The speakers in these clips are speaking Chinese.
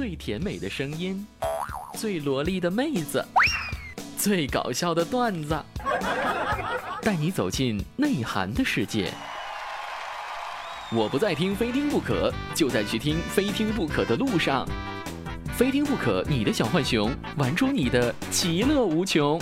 最甜美的声音，最萝莉的妹子，最搞笑的段子，带你走进内涵的世界。我不再听，非听不可，就在去听非听不可的路上。非听不可，你的小浣熊，玩出你的其乐无穷。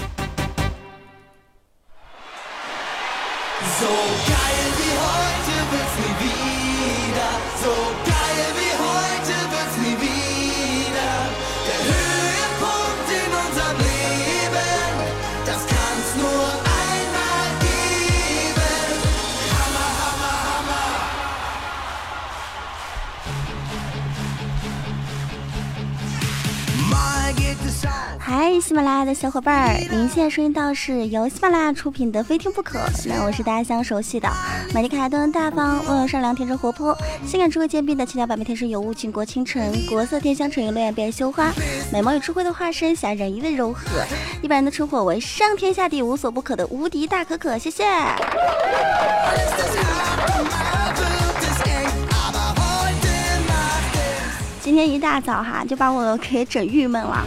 嗨，喜马拉雅的小伙伴儿，您现在收听到是由喜马拉雅出品的《非听不可》，那我是大家相熟悉的玛丽可爱、端大方、温柔善良、天真活泼、性感智慧兼备的七条百媚天生尤物、倾国倾城、国色天香、沉鱼落雁、闭月羞花、美貌与智慧的化身、侠人一味柔和，一般人的称呼为上天下地无所不可的无敌大可可，谢谢。今天一大早哈，就把我给整郁闷了。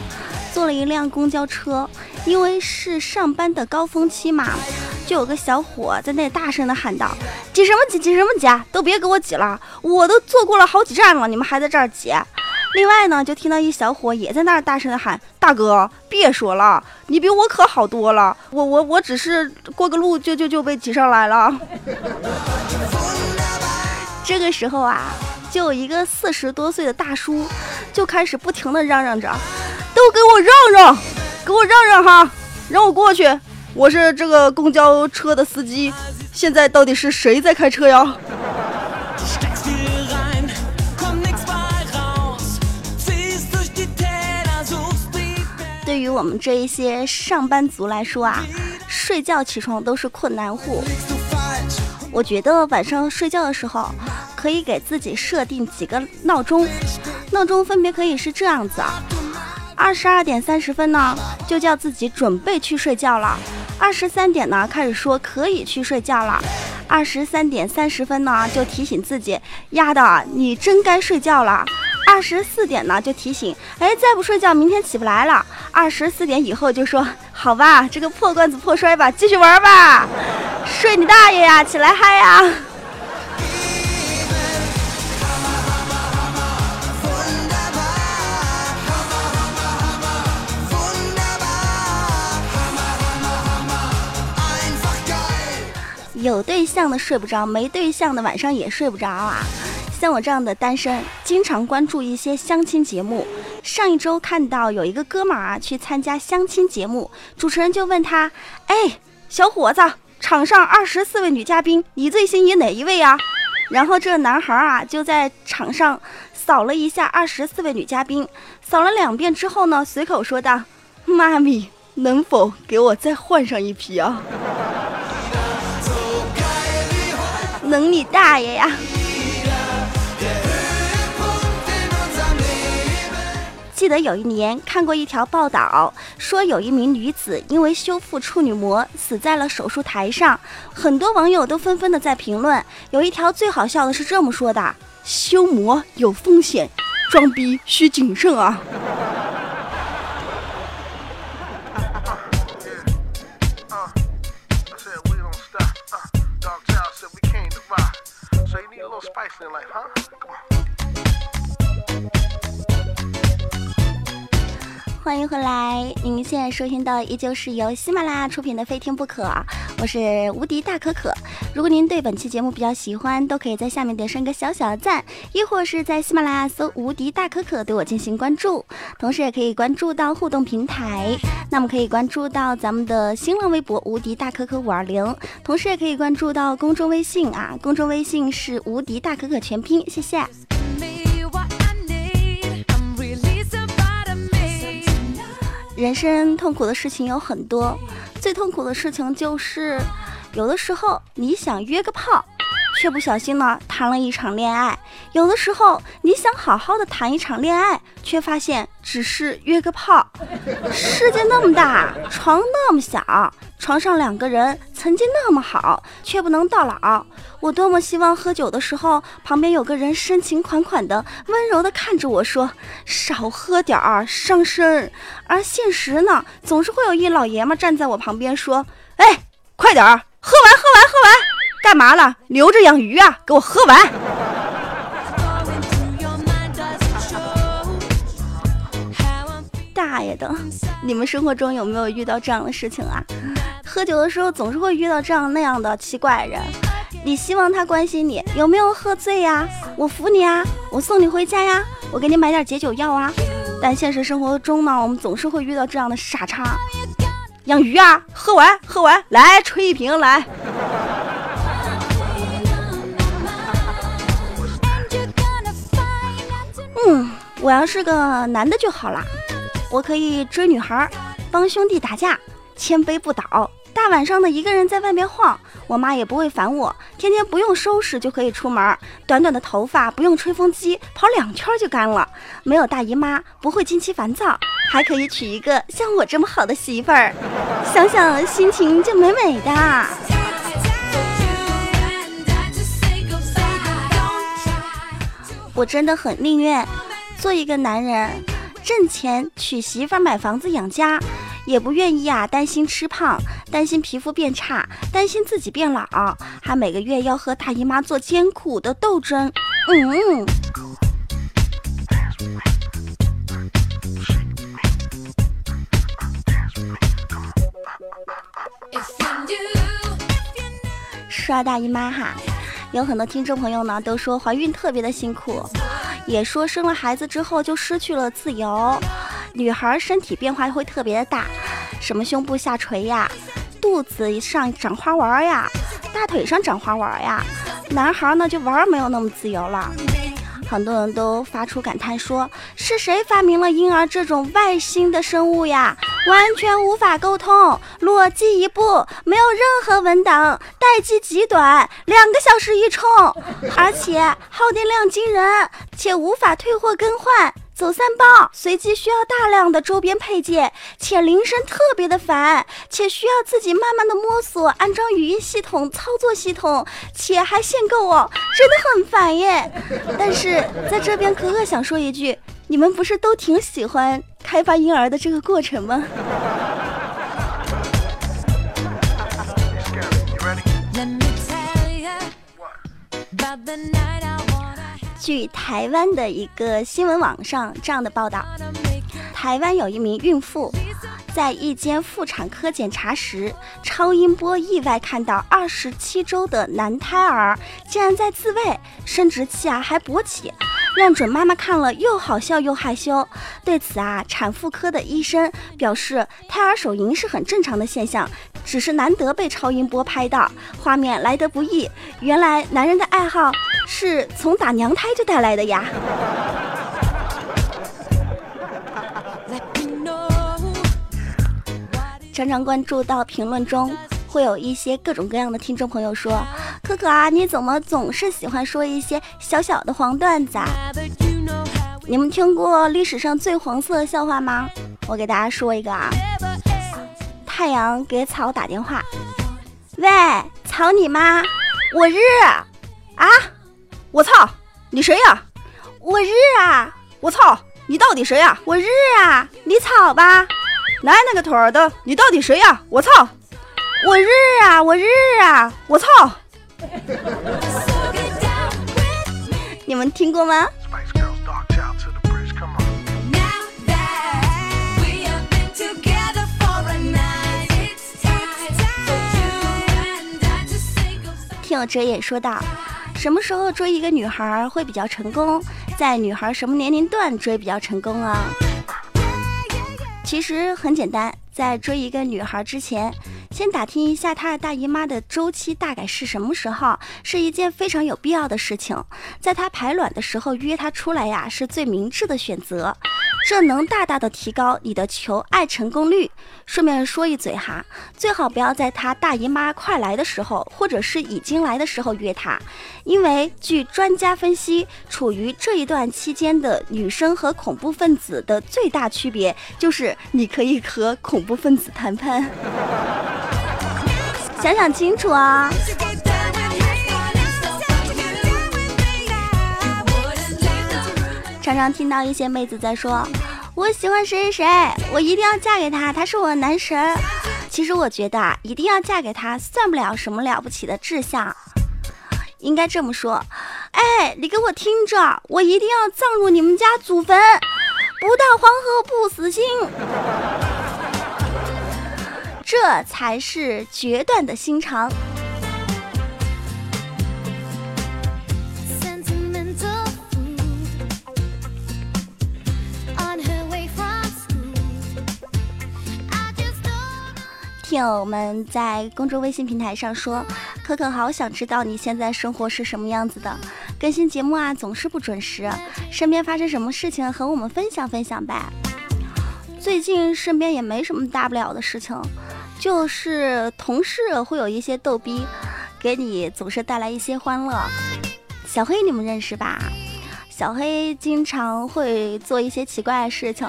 坐了一辆公交车，因为是上班的高峰期嘛，就有个小伙在那大声的喊道：“挤什么挤？挤什么挤？都别给我挤了！我都坐过了好几站了，你们还在这儿挤！”另外呢，就听到一小伙也在那儿大声的喊：“大哥，别说了，你比我可好多了，我我我只是过个路就就就被挤上来了。”这个时候啊，就有一个四十多岁的大叔就开始不停的嚷嚷着。都给我让让，给我让让哈，让我过去。我是这个公交车的司机，现在到底是谁在开车呀？对于我们这一些上班族来说啊，睡觉起床都是困难户。我觉得晚上睡觉的时候，可以给自己设定几个闹钟，闹钟分别可以是这样子啊。二十二点三十分呢，就叫自己准备去睡觉了。二十三点呢，开始说可以去睡觉了。二十三点三十分呢，就提醒自己，丫的，你真该睡觉了。二十四点呢，就提醒，哎，再不睡觉，明天起不来了。二十四点以后就说，好吧，这个破罐子破摔吧，继续玩吧。睡你大爷呀，起来嗨呀！有对象的睡不着，没对象的晚上也睡不着啊！像我这样的单身，经常关注一些相亲节目。上一周看到有一个哥们儿啊去参加相亲节目，主持人就问他：“哎，小伙子，场上二十四位女嘉宾，你最心仪哪一位啊？”然后这男孩啊就在场上扫了一下二十四位女嘉宾，扫了两遍之后呢，随口说道：“妈咪，能否给我再换上一批啊？”能你大爷呀！记得有一年看过一条报道，说有一名女子因为修复处女膜死在了手术台上，很多网友都纷纷的在评论。有一条最好笑的是这么说的：“修膜有风险，装逼需谨慎啊！”回来！您现在收听到依旧是由喜马拉雅出品的《非听不可》，我是无敌大可可。如果您对本期节目比较喜欢，都可以在下面点上一个小小的赞，亦或是在喜马拉雅搜“无敌大可可”对我进行关注，同时也可以关注到互动平台。那么可以关注到咱们的新浪微博“无敌大可可五二零”，同时也可以关注到公众微信啊，公众微信是“无敌大可可”全拼，谢谢。人生痛苦的事情有很多，最痛苦的事情就是，有的时候你想约个炮，却不小心呢谈了一场恋爱。有的时候你想好好的谈一场恋爱，却发现只是约个炮。世界那么大，床那么小，床上两个人曾经那么好，却不能到老。我多么希望喝酒的时候，旁边有个人深情款款的、温柔的看着我说：“少喝点儿，伤身。”而现实呢，总是会有一老爷们站在我旁边说：“哎，快点儿，喝完，喝完，喝完。”干嘛了？留着养鱼啊！给我喝完。大爷的！你们生活中有没有遇到这样的事情啊？喝酒的时候总是会遇到这样那样的奇怪人。你希望他关心你有没有喝醉呀？我扶你啊，我送你回家呀，我给你买点解酒药啊。但现实生活中呢，我们总是会遇到这样的傻叉。养鱼啊！喝完，喝完，来吹一瓶来。我要是个男的就好啦，我可以追女孩，帮兄弟打架，千杯不倒。大晚上的一个人在外面晃，我妈也不会烦我，天天不用收拾就可以出门。短短的头发不用吹风机，跑两圈就干了。没有大姨妈，不会经期烦躁，还可以娶一个像我这么好的媳妇儿，想想心情就美美的。我真的很宁愿做一个男人，挣钱娶媳妇儿、买房子养家，也不愿意啊担心吃胖、担心皮肤变差、担心自己变老，还每个月要和大姨妈做艰苦的斗争。嗯。说大姨妈哈。有很多听众朋友呢都说怀孕特别的辛苦，也说生了孩子之后就失去了自由。女孩身体变化会特别的大，什么胸部下垂呀，肚子上长花纹呀，大腿上长花纹呀。男孩呢就玩没有那么自由了。很多人都发出感叹说：“是谁发明了婴儿这种外星的生物呀？完全无法沟通，裸机一部，没有任何文档，待机极短，两个小时一充，而且耗电量惊人，且无法退货更换。”走三包，随机需要大量的周边配件，且铃声特别的烦，且需要自己慢慢的摸索安装语音系统、操作系统，且还限购哦，真的很烦耶。但是在这边，可可想说一句，你们不是都挺喜欢开发婴儿的这个过程吗？据台湾的一个新闻网上这样的报道，台湾有一名孕妇在一间妇产科检查时，超音波意外看到二十七周的男胎儿竟然在自慰，生殖器啊还勃起，让准妈妈看了又好笑又害羞。对此啊，产妇科的医生表示，胎儿手淫是很正常的现象，只是难得被超音波拍到，画面来得不易。原来男人的爱好。是从打娘胎就带来的呀。常常关注到评论中，会有一些各种各样的听众朋友说：“可可啊，你怎么总是喜欢说一些小小的黄段子？”啊你们听过历史上最黄色的笑话吗？我给大家说一个啊。太阳给草打电话：“喂，草你妈，我日啊！”我操，你谁呀？我日啊！我操，你到底谁呀？我日啊！你草吧，来那个腿儿的，你到底谁呀？我操，我日啊！我日啊！我操！你们听过吗？听我哲也说道。什么时候追一个女孩会比较成功？在女孩什么年龄段追比较成功啊？其实很简单，在追一个女孩之前，先打听一下她的大姨妈的周期大概是什么时候，是一件非常有必要的事情。在她排卵的时候约她出来呀，是最明智的选择。这能大大的提高你的求爱成功率。顺便说一嘴哈，最好不要在他大姨妈快来的时候，或者是已经来的时候约他，因为据专家分析，处于这一段期间的女生和恐怖分子的最大区别就是你可以和恐怖分子谈判。想想清楚啊！常常听到一些妹子在说：“我喜欢谁谁谁，我一定要嫁给他，他是我的男神。”其实我觉得啊，一定要嫁给他算不了什么了不起的志向，应该这么说：“哎，你给我听着，我一定要葬入你们家祖坟，不到黄河不死心。”这才是决断的心肠。听友们在公众微信平台上说：“可可好想知道你现在生活是什么样子的，更新节目啊总是不准时，身边发生什么事情和我们分享分享呗。”最近身边也没什么大不了的事情。就是同事会有一些逗逼，给你总是带来一些欢乐。小黑你们认识吧？小黑经常会做一些奇怪的事情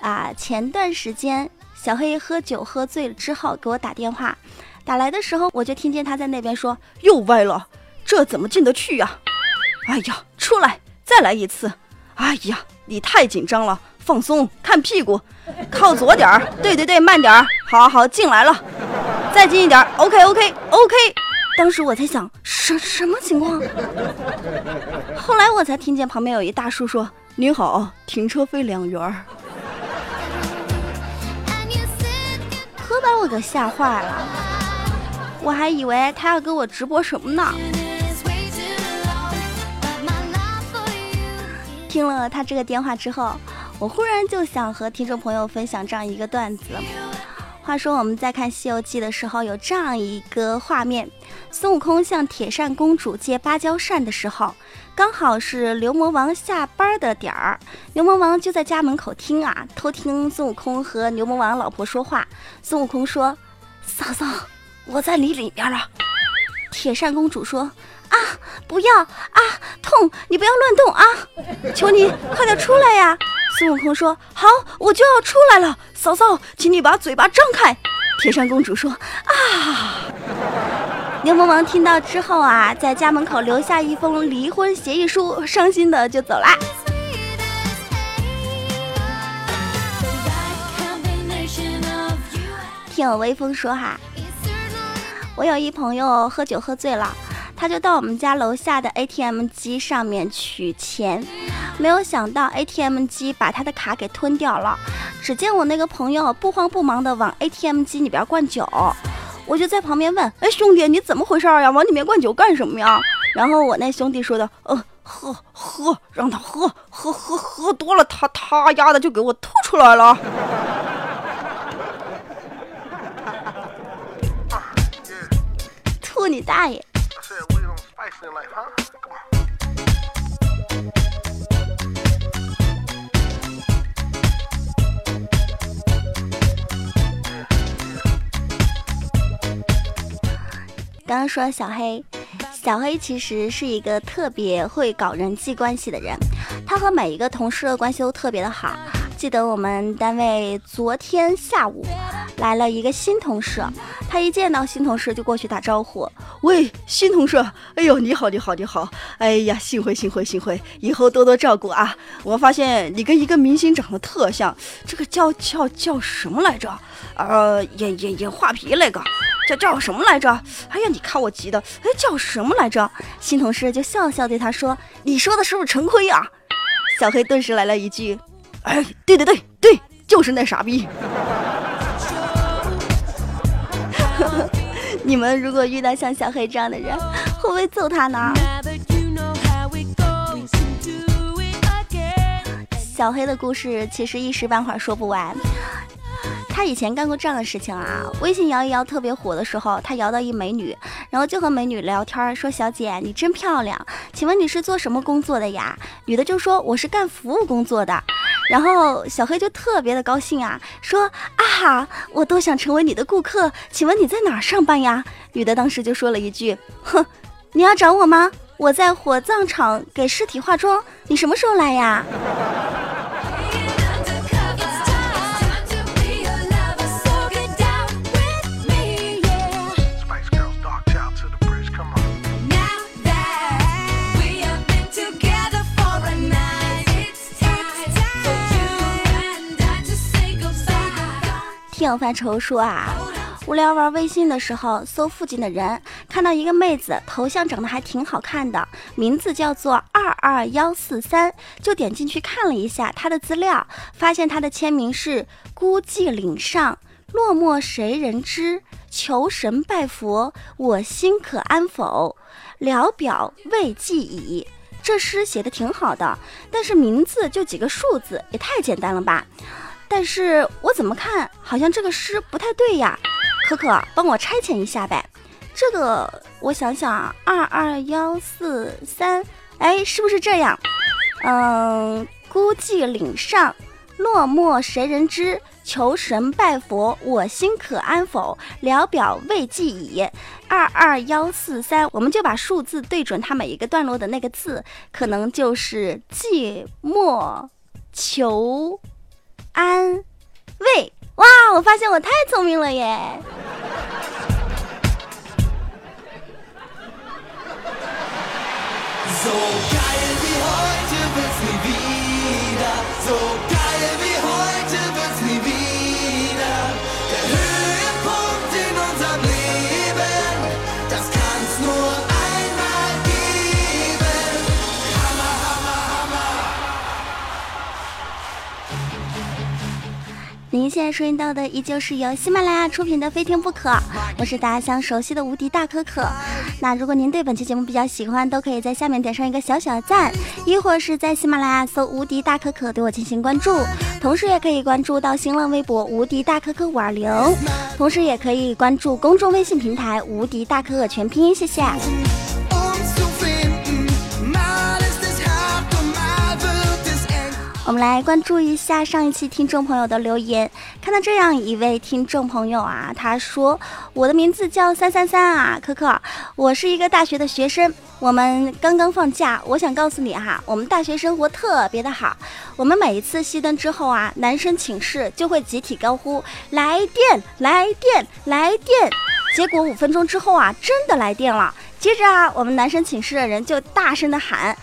啊。前段时间小黑喝酒喝醉了之后给我打电话，打来的时候我就听见他在那边说：“又歪了，这怎么进得去呀？”哎呀，出来再来一次。哎呀，你太紧张了。放松，看屁股，靠左点儿。对对对，慢点儿。好好进来了，再近一点。OK OK OK。当时我在想，什什么情况？后来我才听见旁边有一大叔说：“您好，停车费两元。”把我给吓坏了，我还以为他要给我直播什么呢。听了他这个电话之后。我忽然就想和听众朋友分享这样一个段子。话说我们在看《西游记》的时候，有这样一个画面：孙悟空向铁扇公主借芭蕉扇的时候，刚好是牛魔王下班的点儿。牛魔王就在家门口听啊，偷听孙悟空和牛魔王老婆说话。孙悟空说：“嫂嫂，我在你里面了。”铁扇公主说：“啊，不要啊，痛！你不要乱动啊，求你快点出来呀！”孙悟空说：“好，我就要出来了。嫂嫂，请你把嘴巴张开。”铁扇公主说：“啊！”牛魔王听到之后啊，在家门口留下一封离婚协议书，伤心的就走了。听我微风说哈，我有一朋友喝酒喝醉了，他就到我们家楼下的 ATM 机上面取钱。没有想到 ATM 机把他的卡给吞掉了。只见我那个朋友不慌不忙的往 ATM 机里边灌酒，我就在旁边问：“哎，兄弟，你怎么回事呀？往里面灌酒干什么呀？”然后我那兄弟说的：“呃，喝喝，让他喝喝喝喝多了，他他丫的就给我吐出来了。”吐你大爷！刚刚说小黑，小黑其实是一个特别会搞人际关系的人，他和每一个同事的关系都特别的好。记得我们单位昨天下午来了一个新同事，他一见到新同事就过去打招呼：“喂，新同事，哎呦，你好，你好，你好，哎呀，幸会，幸会，幸会，以后多多照顾啊！我发现你跟一个明星长得特像，这个叫叫叫什么来着？呃，演演演画皮那个。”叫叫什么来着？哎呀，你看我急的，哎，叫什么来着？新同事就笑笑对他说：“你说的是不是陈辉啊？”小黑顿时来了一句：“哎，对对对对，就是那傻逼。”你们如果遇到像小黑这样的人，会不会揍他呢？小黑的故事其实一时半会儿说不完。他以前干过这样的事情啊！微信摇一摇特别火的时候，他摇到一美女，然后就和美女聊天，说：“小姐，你真漂亮，请问你是做什么工作的呀？”女的就说：“我是干服务工作的。”然后小黑就特别的高兴啊，说啊哈，我都想成为你的顾客，请问你在哪儿上班呀？女的当时就说了一句，哼，你要找我吗？我在火葬场给尸体化妆，你什么时候来呀？听友发愁说啊，无聊玩微信的时候，搜附近的人，看到一个妹子头像长得还挺好看的，名字叫做二二幺四三，就点进去看了一下她的资料，发现她的签名是孤寂岭上，落寞谁人知？求神拜佛，我心可安否？聊表未记矣。这诗写的挺好的，但是名字就几个数字，也太简单了吧？但是我怎么看好像这个诗不太对呀？可可，帮我差遣一下呗。这个我想想，二二幺四三，哎，是不是这样？嗯，孤寂岭上，落寞谁人知？求神拜佛，我心可安否？聊表未记矣。二二幺四三，我们就把数字对准它每一个段落的那个字，可能就是寂寞求。安慰哇！我发现我太聪明了耶。现在收听到的依旧是由喜马拉雅出品的《非听不可》，我是大家相熟悉的无敌大可可。那如果您对本期节目比较喜欢，都可以在下面点上一个小小的赞，亦或是在喜马拉雅搜“无敌大可可”对我进行关注，同时也可以关注到新浪微博“无敌大可可五二零”，同时也可以关注公众微信平台“无敌大可可”全拼，谢谢。我们来关注一下上一期听众朋友的留言，看到这样一位听众朋友啊，他说：“我的名字叫三三三啊，可可，我是一个大学的学生，我们刚刚放假，我想告诉你哈，我们大学生活特别的好，我们每一次熄灯之后啊，男生寝室就会集体高呼来电来电来电，结果五分钟之后啊，真的来电了，接着啊，我们男生寝室的人就大声的喊。”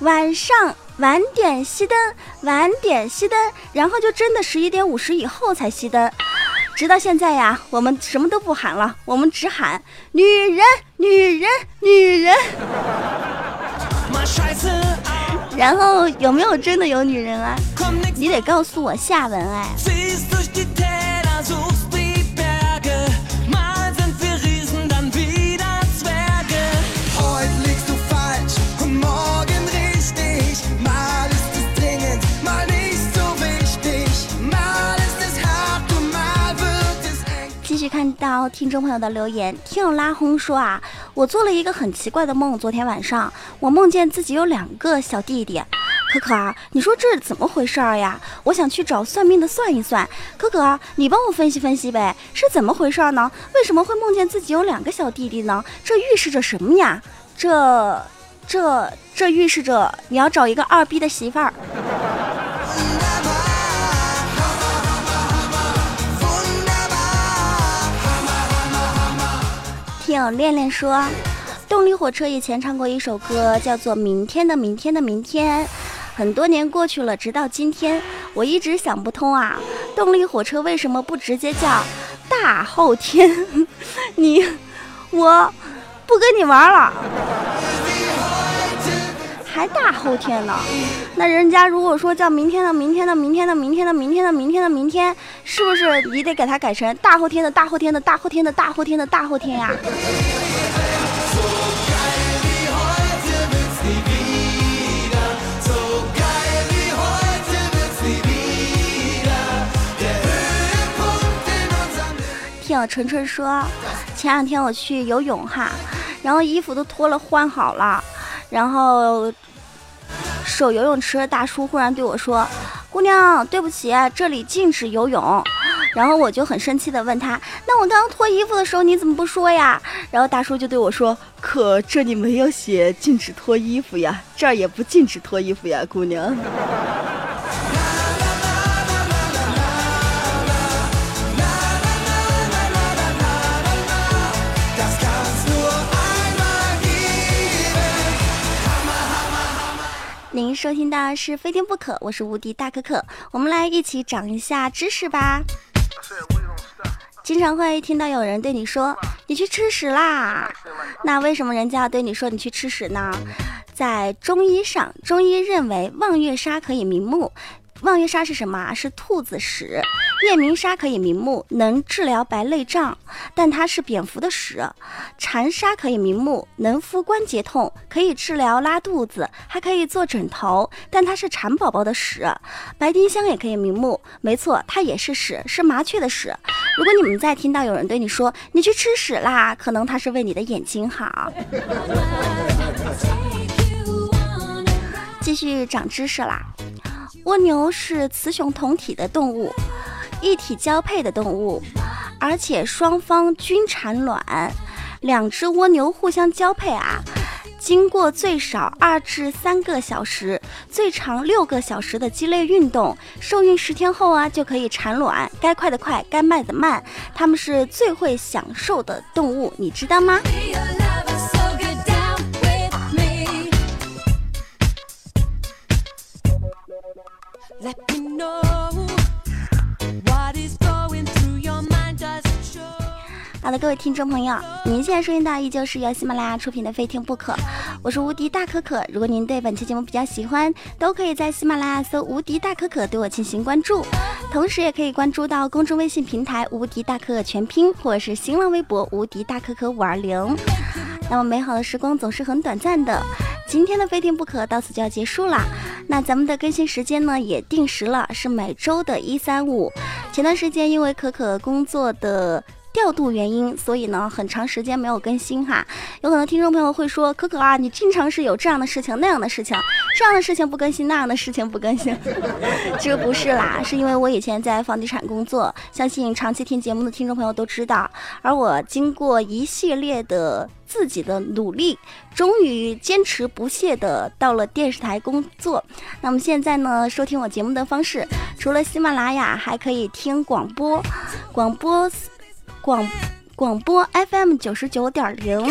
晚上晚点熄灯，晚点熄灯，然后就真的十一点五十以后才熄灯，直到现在呀，我们什么都不喊了，我们只喊女人，女人，女人。然后有没有真的有女人啊？你得告诉我下文哎。到听众朋友的留言，听友拉轰说啊，我做了一个很奇怪的梦。昨天晚上，我梦见自己有两个小弟弟。可可，你说这是怎么回事儿呀？我想去找算命的算一算。可可，你帮我分析分析呗，是怎么回事呢？为什么会梦见自己有两个小弟弟呢？这预示着什么呀？这、这、这预示着你要找一个二逼的媳妇儿。听恋恋说，动力火车以前唱过一首歌，叫做《明天的明天的明天》。很多年过去了，直到今天，我一直想不通啊，动力火车为什么不直接叫大后天？你，我，不跟你玩了。还大后天呢？那人家如果说叫明天的明天的明天的明天的明天的明天的明天，是不是你得给他改成大后天的大后天的大后天的大后天的大后天呀？听我纯纯说，前两天我去游泳哈，然后衣服都脱了换好了，然后。走游泳池的大叔忽然对我说：“姑娘，对不起，这里禁止游泳。”然后我就很生气的问他：“那我刚刚脱衣服的时候你怎么不说呀？”然后大叔就对我说：“可这里没有写禁止脱衣服呀，这儿也不禁止脱衣服呀，姑娘。”您收听的是《非听不可》，我是无敌大可可，我们来一起长一下知识吧。经常会听到有人对你说：“你去吃屎啦！”那为什么人家要对你说你去吃屎呢？在中医上，中医认为望月砂可以明目。望月砂是什么啊？是兔子屎。夜明砂可以明目，能治疗白内障，但它是蝙蝠的屎。蝉砂可以明目，能敷关节痛，可以治疗拉肚子，还可以做枕头，但它是蝉宝宝的屎。白丁香也可以明目，没错，它也是屎，是麻雀的屎。如果你们再听到有人对你说你去吃屎啦，可能他是为你的眼睛好。继续长知识啦。蜗牛是雌雄同体的动物，一体交配的动物，而且双方均产卵。两只蜗牛互相交配啊，经过最少二至三个小时，最长六个小时的激烈运动，受孕十天后啊就可以产卵。该快的快，该慢的慢，它们是最会享受的动物，你知道吗？好的，各位听众朋友，您现在收听到依旧是由喜马拉雅出品的《非听不可》，我是无敌大可可。如果您对本期节目比较喜欢，都可以在喜马拉雅搜“无敌大可可”对我进行关注，同时也可以关注到公众微信平台“无敌大可可全拼”或者是新浪微博“无敌大可可五二零”。那么美好的时光总是很短暂的，今天的《非听不可》到此就要结束啦。那咱们的更新时间呢也定时了，是每周的一三五。前段时间因为可可工作的调度原因，所以呢很长时间没有更新哈。有可能听众朋友会说，可可啊，你经常是有这样的事情那样的事情，这样的事情不更新，那样的事情不更新。这不是啦，是因为我以前在房地产工作，相信长期听节目的听众朋友都知道。而我经过一系列的。自己的努力，终于坚持不懈的到了电视台工作。那么现在呢，收听我节目的方式，除了喜马拉雅，还可以听广播，广播，广广播 FM 九十九点零，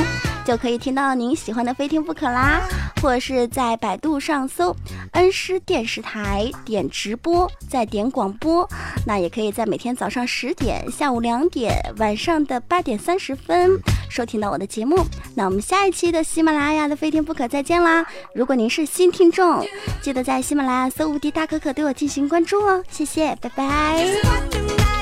就可以听到您喜欢的《非听不可》啦。或者是在百度上搜恩施电视台，点直播，再点广播，那也可以在每天早上十点、下午两点、晚上的八点三十分收听到我的节目。那我们下一期的喜马拉雅的非听不可再见啦！如果您是新听众，记得在喜马拉雅搜无敌大可可对我进行关注哦，谢谢，拜拜。